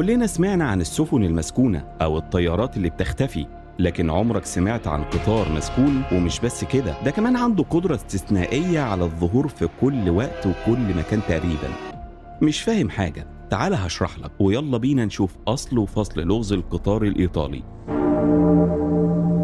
كلنا سمعنا عن السفن المسكونة أو الطيارات اللي بتختفي لكن عمرك سمعت عن قطار مسكون؟ ومش بس كده ده كمان عنده قدرة استثنائية على الظهور في كل وقت وكل مكان تقريبا. مش فاهم حاجة تعال هشرح لك ويلا بينا نشوف أصل وفصل لغز القطار الإيطالي.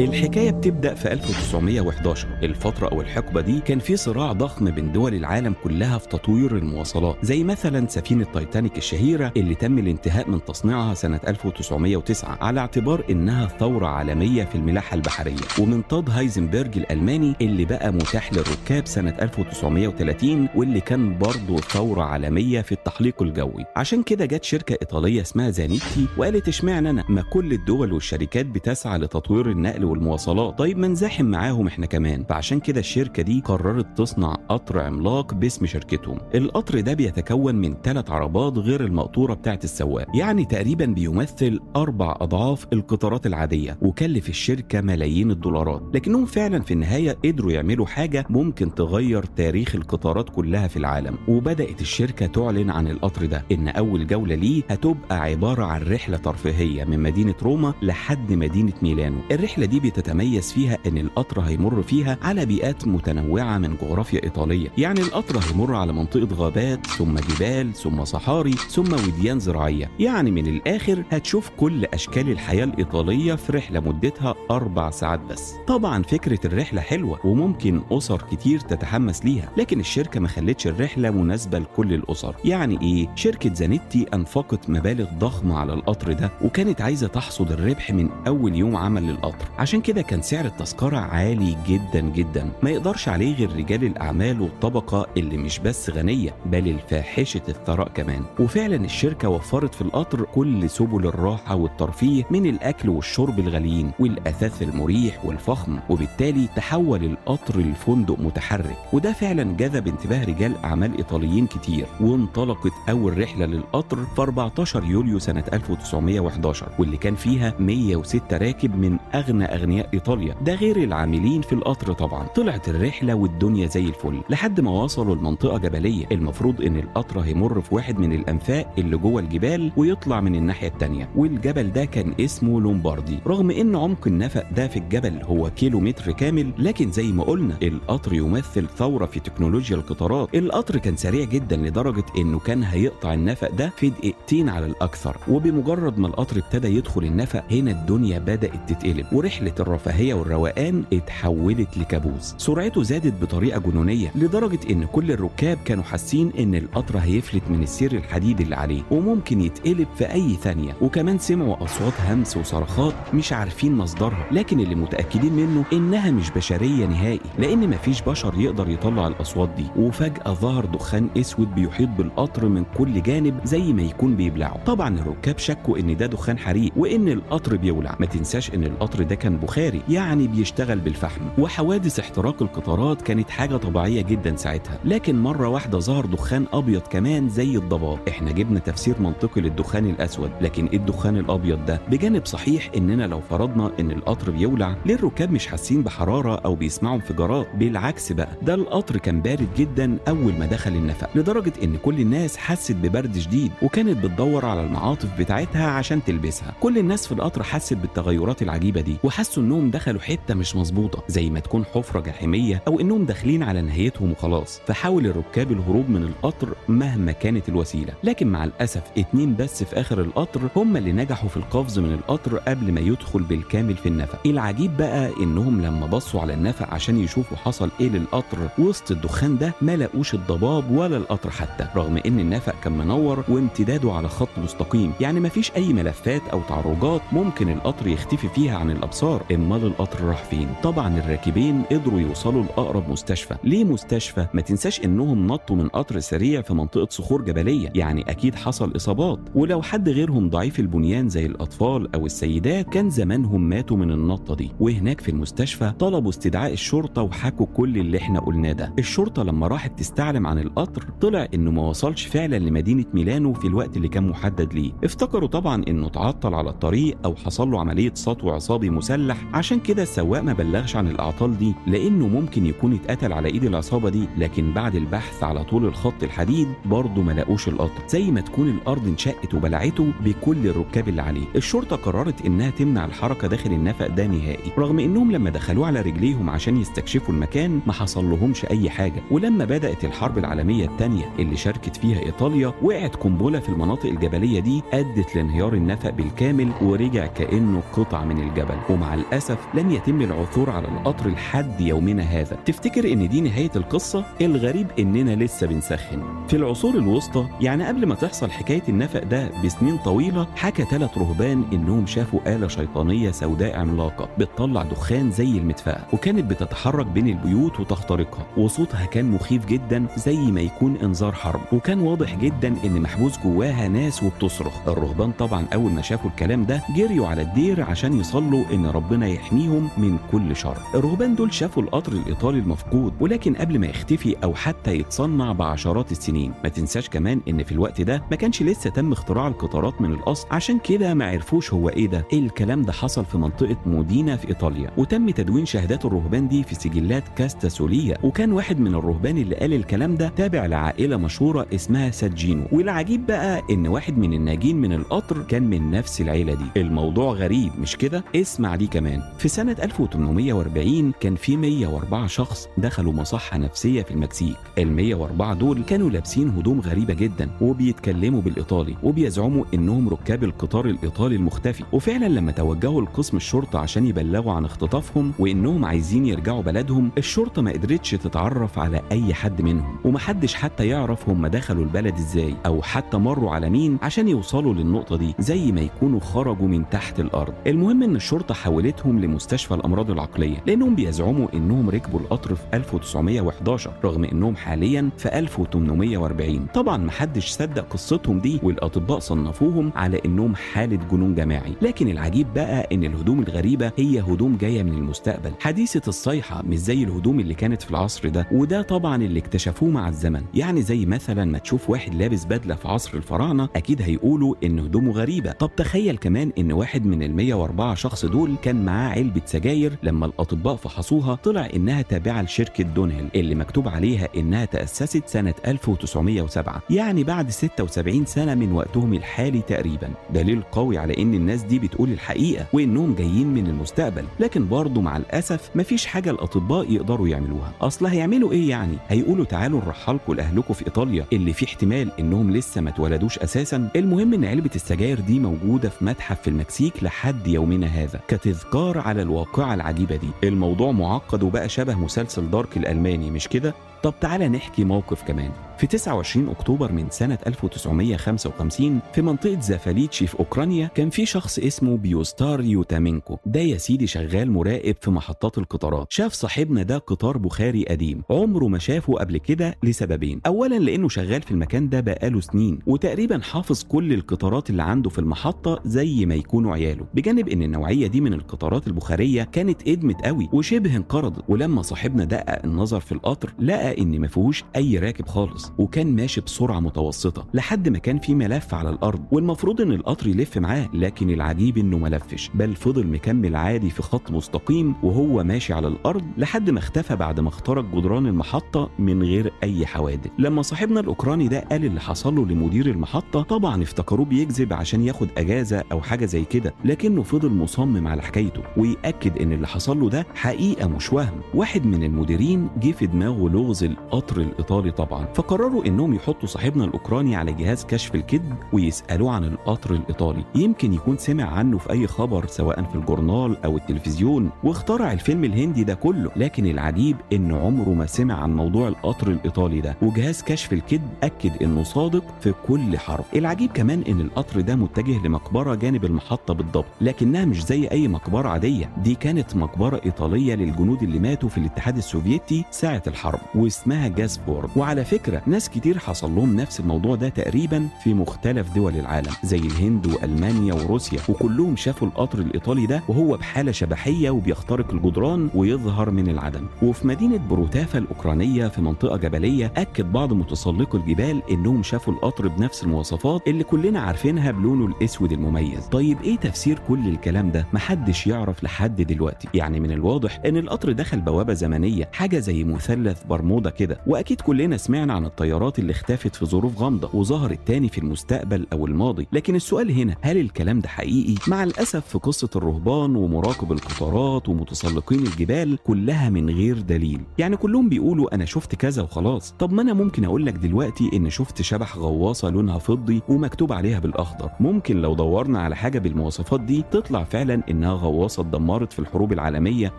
الحكاية بتبدأ في 1911 الفترة أو الحقبة دي كان في صراع ضخم بين دول العالم كلها في تطوير المواصلات زي مثلا سفينة تايتانيك الشهيرة اللي تم الانتهاء من تصنيعها سنة 1909 على اعتبار إنها ثورة عالمية في الملاحة البحرية. ومنطاد هايزنبرج الألماني اللي بقى متاح للركاب سنة 1930 واللي كان برضه ثورة عالمية في التحليق الجوي. عشان كده جت شركة إيطالية اسمها زانيتي وقالت اشمعنى أنا؟ ما كل الدول والشركات بتسعى لتطوير النقل والمواصلات. طيب ما نزاحم معاهم إحنا كمان. فعشان كده الشركة دي قررت تصنع قطر عملاق باسم شركتهم. القطر ده بيتكون من ثلاث عربات غير المقطورة بتاعه السواق. يعني تقريبا بيمثل أربع أضعاف القطارات العادية وكلف الشركة ملايين الدولارات. لكنهم فعلا في النهاية قدروا يعملوا حاجة ممكن تغير تاريخ القطارات كلها في العالم. وبدأت الشركة تعلن عن القطر ده إن أول جولة ليه هتبقى عبارة عن رحلة ترفيهية من مدينة روما لحد مدينة ميلانو. الرحلة دي بتتميز فيها إن القطر هيمر فيها على بيئات متنوعة من جغرافيا إيطالية. يعني القطر هيمر على منطقة غابات ثم جبال ثم صحاري ثم وديان زراعية. يعني من الآخر هتشوف كل أشكال الحياة الإيطالية في رحلة مدتها أربع ساعات بس. طبعا فكرة الرحلة حلوة وممكن أسر كتير تتحمس ليها لكن الشركة ما خلتش الرحلة مناسبة لكل الأسر. يعني إيه؟ شركة زانيتي أنفقت مبالغ ضخمة على القطر ده وكانت عايزة تحصد الربح من أول يوم عمل للقطر. عشان كده كان سعر التذكرة عالي جدا جدا. ما يقدرش عليه غير رجال الأعمال والطبقة اللي مش بس غنية بل الفاحشة الثراء كمان. وفعلا الشركة وفرت في القطر كل سبل الراحة والترفيه من الأكل والشرب الغاليين والأثاث المريح والفخم وبالتالي تحول القطر لفندق متحرك. وده فعلا جذب انتباه رجال أعمال إيطاليين كتير. وانطلقت أول رحلة للقطر في 14 يوليو سنة 1911 واللي كان فيها 106 راكب من أغنى أغنياء إيطاليا ده غير العاملين في القطر طبعا. طلعت الرحلة والدنيا زي الفل لحد ما وصلوا لمنطقة جبلية. المفروض إن القطر هيمر في واحد من الأنفاق اللي جوه الجبال ويطلع من الناحية التانية والجبل ده كان اسمه لومباردي. رغم إن عمق النفق ده في الجبل هو كيلو متر كامل لكن زي ما قلنا القطر يمثل ثورة في تكنولوجيا القطارات. القطر كان سريع جدا لدرجة إنه كان هيقطع النفق ده في دقيقتين على الأكثر. وبمجرد ما القطر ابتدى يدخل النفق هنا الدنيا بدأت تتقلب. ورحلة الرفاهية والروقان اتحولت لكابوس. سرعته زادت بطريقة جنونية لدرجة إن كل الركاب كانوا حاسين إن القطر هيفلت من السير الحديد اللي عليه وممكن يتقلب في أي ثانية. وكمان سمعوا أصوات همس وصرخات مش عارفين مصدرها لكن اللي متأكدين منه إنها مش بشرية نهائي لأن مفيش بشر يقدر يطلع الأصوات دي. وفجأة ظهر دخان أسود بيحيط بالقطر من كل جانب زي ما يكون بيبلعه. طبعا الركاب شكوا إن ده دخان حريق وإن القطر بيولع. ما تنساش إن القطر ده كان بخاري يعني بيشتغل بالفحم. وحوادث احتراق القطارات كانت حاجة طبيعية جدا ساعتها. لكن مرة واحدة ظهر دخان أبيض كمان زي الضباب. إحنا جبنا تفسير منطقي للدخان الأسود لكن إيه الدخان الأبيض ده؟ بجانب صحيح إننا لو فرضنا إن القطر بيولع ليه الركاب مش حاسين بحرارة أو بيسمعوا انفجارات. بالعكس بقى ده القطر كان بارد جدا أول ما دخل النفق لدرجة إن كل الناس حست ببرد شديد وكانت بتدور على المعاطف بتاعتها عشان تلبسها. كل الناس في القطر حست بالتغيرات العجيبة دي وحسوا إنهم دخلوا حتة مش مظبوطة زي ما تكون حفرة جحيمية أو إنهم داخلين على نهايتهم وخلاص. فحاول الركاب الهروب من القطر مهما كانت الوسيلة. لكن مع الأسف اتنين بس في آخر القطر هم اللي نجحوا في القفز من القطر قبل ما يدخل بالكامل في النفق. العجيب بقى إنهم لما بصوا على النفق عشان يشوفوا حصل إيه للقطر وسط الدخان ده ما لقوش الضباب ولا القطر حتى. رغم إن النفق كان منور وامتداده على خط مستقيم يعني مفيش أي ملفات أو تعرجات ممكن القطر يختفي فيها عن الأبصار أمال القطر راح فين طبعا الراكبين قدروا يوصلوا لأقرب مستشفى. ليه مستشفى؟ ما تنساش إنهم نطوا من قطر سريع في منطقة صخور جبلية. يعني أكيد حصل إصابات. ولو حد غيرهم ضعيف البنيان زي الأطفال أو السيدات كان زمانهم ماتوا من النطة دي. وهناك في المستشفى طلبوا استدعاء الشرطة وحكوا كل اللي إحنا قلناه ده. الشرطة لما راحت تستعلم عن القطر طلع إنه ما وصلش فعلا لمدينة ميلانو في الوقت اللي كان محدد ليه. افتكروا طبعا إنه تعطل على الطريق أو حصل له عملية سطو عصابي مسلح مسلح عشان كده السواق ما بلغش عن الأعطال دي لأنه ممكن يكون اتقتل على إيد العصابة دي لكن بعد البحث على طول الخط الحديد برضه ما لقوش القطر. زي ما تكون الأرض انشقت وبلعته بكل الركاب اللي عليه. الشرطة قررت إنها تمنع الحركة داخل النفق ده نهائي. رغم إنهم لما دخلوه على رجليهم عشان يستكشفوا المكان ما حصل لهمش أي حاجة. ولما بدأت الحرب العالمية الثانية اللي شاركت فيها إيطاليا وقعت قنبلة في المناطق الجبلية دي أدت لانهيار النفق بالكامل ورجع كأنه قطع من الجبل. ومع الأسف لم يتم العثور على القطر لحد يومنا هذا. تفتكر إن دي نهاية القصة؟ الغريب إننا لسه بنسخن. في العصور الوسطى يعني قبل ما تحصل حكاية النفق ده بسنين طويلة حكى ثلاث رهبان إنهم شافوا آلة شيطانية سوداء عملاقة بتطلع دخان زي المدفأة وكانت بتتحرك بين البيوت وتخترقها. وصوتها كان مخيف جدا زي ما يكون إنذار حرب. وكان واضح جدا إن محبوس جواها ناس وبتصرخ. الرهبان طبعا أول ما شافوا الكلام ده جريوا على الدير عشان يصلوا إن ربنا يحميهم من كل شر. الرهبان دول شافوا القطر الإيطالي المفقود ولكن قبل ما يختفي أو حتى يتصنع بعشرات السنين. ما تنساش كمان إن في الوقت ده ما كانش لسه تم اختراع القطارات من الاصل عشان كده ما عرفوش هو إيه ده. الكلام ده حصل في منطقة مودينا في إيطاليا؟ وتم تدوين شهادات الرهبان دي في سجلات كاستا سوليا وكان واحد من الرهبان اللي قال الكلام ده تابع لعائلة مشهورة اسمها ساجينو. والعجيب بقى إن واحد من الناجين من القطر كان من نفس العيلة دي. الموضوع غريب مش كده؟ اسمع دي كمان. في سنة 1840 كان في 104 شخص دخلوا مصحة نفسية في المكسيك. ال 104 دول كانوا لابسين هدوم غريبة جدا وبيتكلموا بالإيطالي وبيزعموا إنهم ركاب القطار الإيطالي المختفي. وفعلا لما توجهوا لقسم الشرطة عشان يبلغوا عن اختطافهم وإنهم عايزين يرجعوا بلدهم الشرطة ما قدرتش تتعرف على أي حد منهم ومحدش حتى يعرف هم دخلوا البلد إزاي أو حتى مروا على مين عشان يوصلوا للنقطة دي زي ما يكونوا خرجوا من تحت الأرض. المهم إن الشرطة حولتهم لمستشفى الأمراض العقلية لأنهم بيزعموا إنهم ركبوا القطر في 1911 رغم إنهم حاليا في 1840 طبعا محدش صدق قصتهم دي والأطباء صنفوهم على إنهم حالة جنون جماعي. لكن العجيب بقى إن الهدوم الغريبة هي هدوم جاية من المستقبل. حديثة الصيحة مش زي الهدوم اللي كانت في العصر ده وده طبعا اللي اكتشفوه مع الزمن. يعني زي مثلا ما تشوف واحد لابس بدلة في عصر الفراعنة أكيد هيقولوا إن هدومه غريبة. طب تخيل كمان إن واحد من ال 104 شخص دول كان معاه علبة سجاير لما الأطباء فحصوها طلع إنها تابعة لشركة دونهيل اللي مكتوب عليها إنها تأسست سنة 1907 يعني بعد 76 سنة من وقتهم الحالي تقريبا. دليل قوي على إن الناس دي بتقول الحقيقة وإنهم جايين من المستقبل لكن برضه مع الأسف مفيش حاجة الأطباء يقدروا يعملوها. أصل هيعملوا إيه يعني؟ هيقولوا تعالوا نرحلكم لاهلكم في إيطاليا اللي فيه احتمال إنهم لسه ما اتولدوش أساسا. المهم إن علبة السجاير دي موجودة في متحف في المكسيك لحد يومنا هذا. كتذكار على الواقعه العجيبة دي. الموضوع معقد وبقى شبه مسلسل دارك الألماني مش كده؟ طب تعالى نحكي موقف كمان. في 29 أكتوبر من سنة 1955 في منطقة زافاليتشي في أوكرانيا كان في شخص اسمه بيوستار يوتامينكو. ده يا سيدي شغال مراقب في محطات القطارات. شاف صاحبنا ده قطار بخاري قديم. عمره ما شافه قبل كده لسببين. اولا لأنه شغال في المكان ده بقاله سنين وتقريبا حافظ كل القطارات اللي عنده في المحطة زي ما يكونوا عياله. بجانب إن النوعية دي من القطارات البخارية كانت إدمت قوي وشبه انقرضت ولما صاحبنا دقق النظر في القطر لقى إن ما فيهوش أي راكب خالص. وكان ماشي بسرعة متوسطة لحد ما كان في ملف على الأرض والمفروض إن القطر يلف معاه لكن العجيب إنه ما لفش بل فضل مكمل عادي في خط مستقيم وهو ماشي على الأرض لحد ما اختفى بعد ما اخترق جدران المحطة من غير أي حوادث. لما صاحبنا الأوكراني ده قال اللي حصل له لمدير المحطة طبعا افتكروه بيكذب عشان ياخد أجازة أو حاجة زي كده لكنه فضل مصمم على حكايته ويأكد إن اللي حصل له ده حقيقة مش وهم. واحد من المديرين جه في دماغه لغز القطر الإيطالي طبعا فقرروا إنهم يحطوا صاحبنا الأوكراني على جهاز كشف الكذب ويسألوه عن القطر الإيطالي. يمكن يكون سمع عنه في أي خبر سواء في الجورنال أو التلفزيون واخترع الفيلم الهندي ده كله. لكن العجيب إن عمره ما سمع عن موضوع القطر الإيطالي ده وجهاز كشف الكذب أكد إنه صادق في كل حرف. العجيب كمان إن القطر ده متجه لمقبرة جانب المحطة بالضبط لكنها مش زي أي مقبرة عادية. دي كانت مقبرة إيطالية للجنود اللي ماتوا في الاتحاد السوفيتي ساعة الحرب واسمها جاسبورد وعلى فكرة ناس كتير حصل لهم نفس الموضوع ده تقريبا في مختلف دول العالم زي الهند وألمانيا وروسيا وكلهم شافوا القطر الإيطالي ده وهو بحالة شبحية وبيخترق الجدران ويظهر من العدم. وفي مدينة بروتافا الأوكرانية في منطقة جبلية أكد بعض متسلقي الجبال إنهم شافوا القطر بنفس المواصفات اللي كلنا عارفينها بلونه الأسود المميز. طيب إيه تفسير كل الكلام ده؟ محدش يعرف لحد دلوقتي. يعني من الواضح إن القطر دخل بوابة زمنية حاجة زي مثلث برمودا كده وأكيد كلنا سمعنا عن الطيارات اللي اختفت في ظروف غامضة وظهرت تاني في المستقبل أو الماضي. لكن السؤال هنا هل الكلام ده حقيقي؟ مع الأسف في قصة الرهبان ومراقب القطارات ومتسلقين الجبال كلها من غير دليل. يعني كلهم بيقولوا أنا شفت كذا وخلاص. طب ما أنا ممكن أقول لك دلوقتي إن شفت شبح غواصة لونها فضي ومكتوب عليها بالأخضر. ممكن لو دورنا على حاجة بالمواصفات دي تطلع فعلا إنها غواصة اتدمرت في الحروب العالمية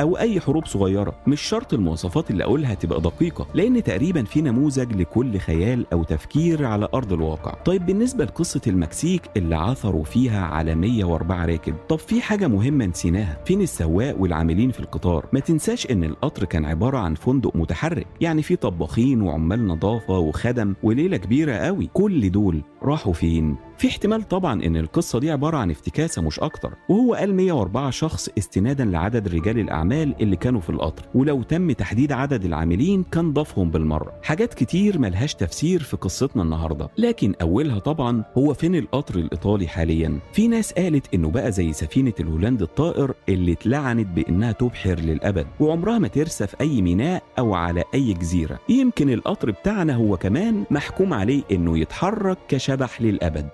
أو أي حروب صغيرة. مش شرط المواصفات اللي أقولها تبقى دقيقة لأن تقريبا في نموذج لكل خيال أو تفكير على أرض الواقع. طيب بالنسبة لقصة المكسيك اللي عثروا فيها على 104 راكب طب في حاجة مهمة نسيناها. فين السواق والعاملين في القطار؟ ما تنساش إن القطر كان عبارة عن فندق متحرك. يعني في طباخين وعمال نظافة وخدم وليلة كبيرة قوي. كل دول راحوا فين؟ في احتمال طبعا إن القصة دي عبارة عن افتكاسة مش أكتر وهو قال 104 شخص استنادا لعدد رجال الأعمال اللي كانوا في القطر ولو تم تحديد عدد العاملين كان ضافهم بالمرة. حاجات كتير ملهاش تفسير في قصتنا النهارده لكن أولها طبعا هو فين القطر الإيطالي حاليا؟ في ناس قالت إنه بقى زي سفينة الهولند الطائر اللي اتلعنت بإنها تبحر للأبد وعمرها ما ترسى في أي ميناء أو على أي جزيرة. يمكن القطر بتاعنا هو كمان محكوم عليه إنه يتحرك كشبح للأبد.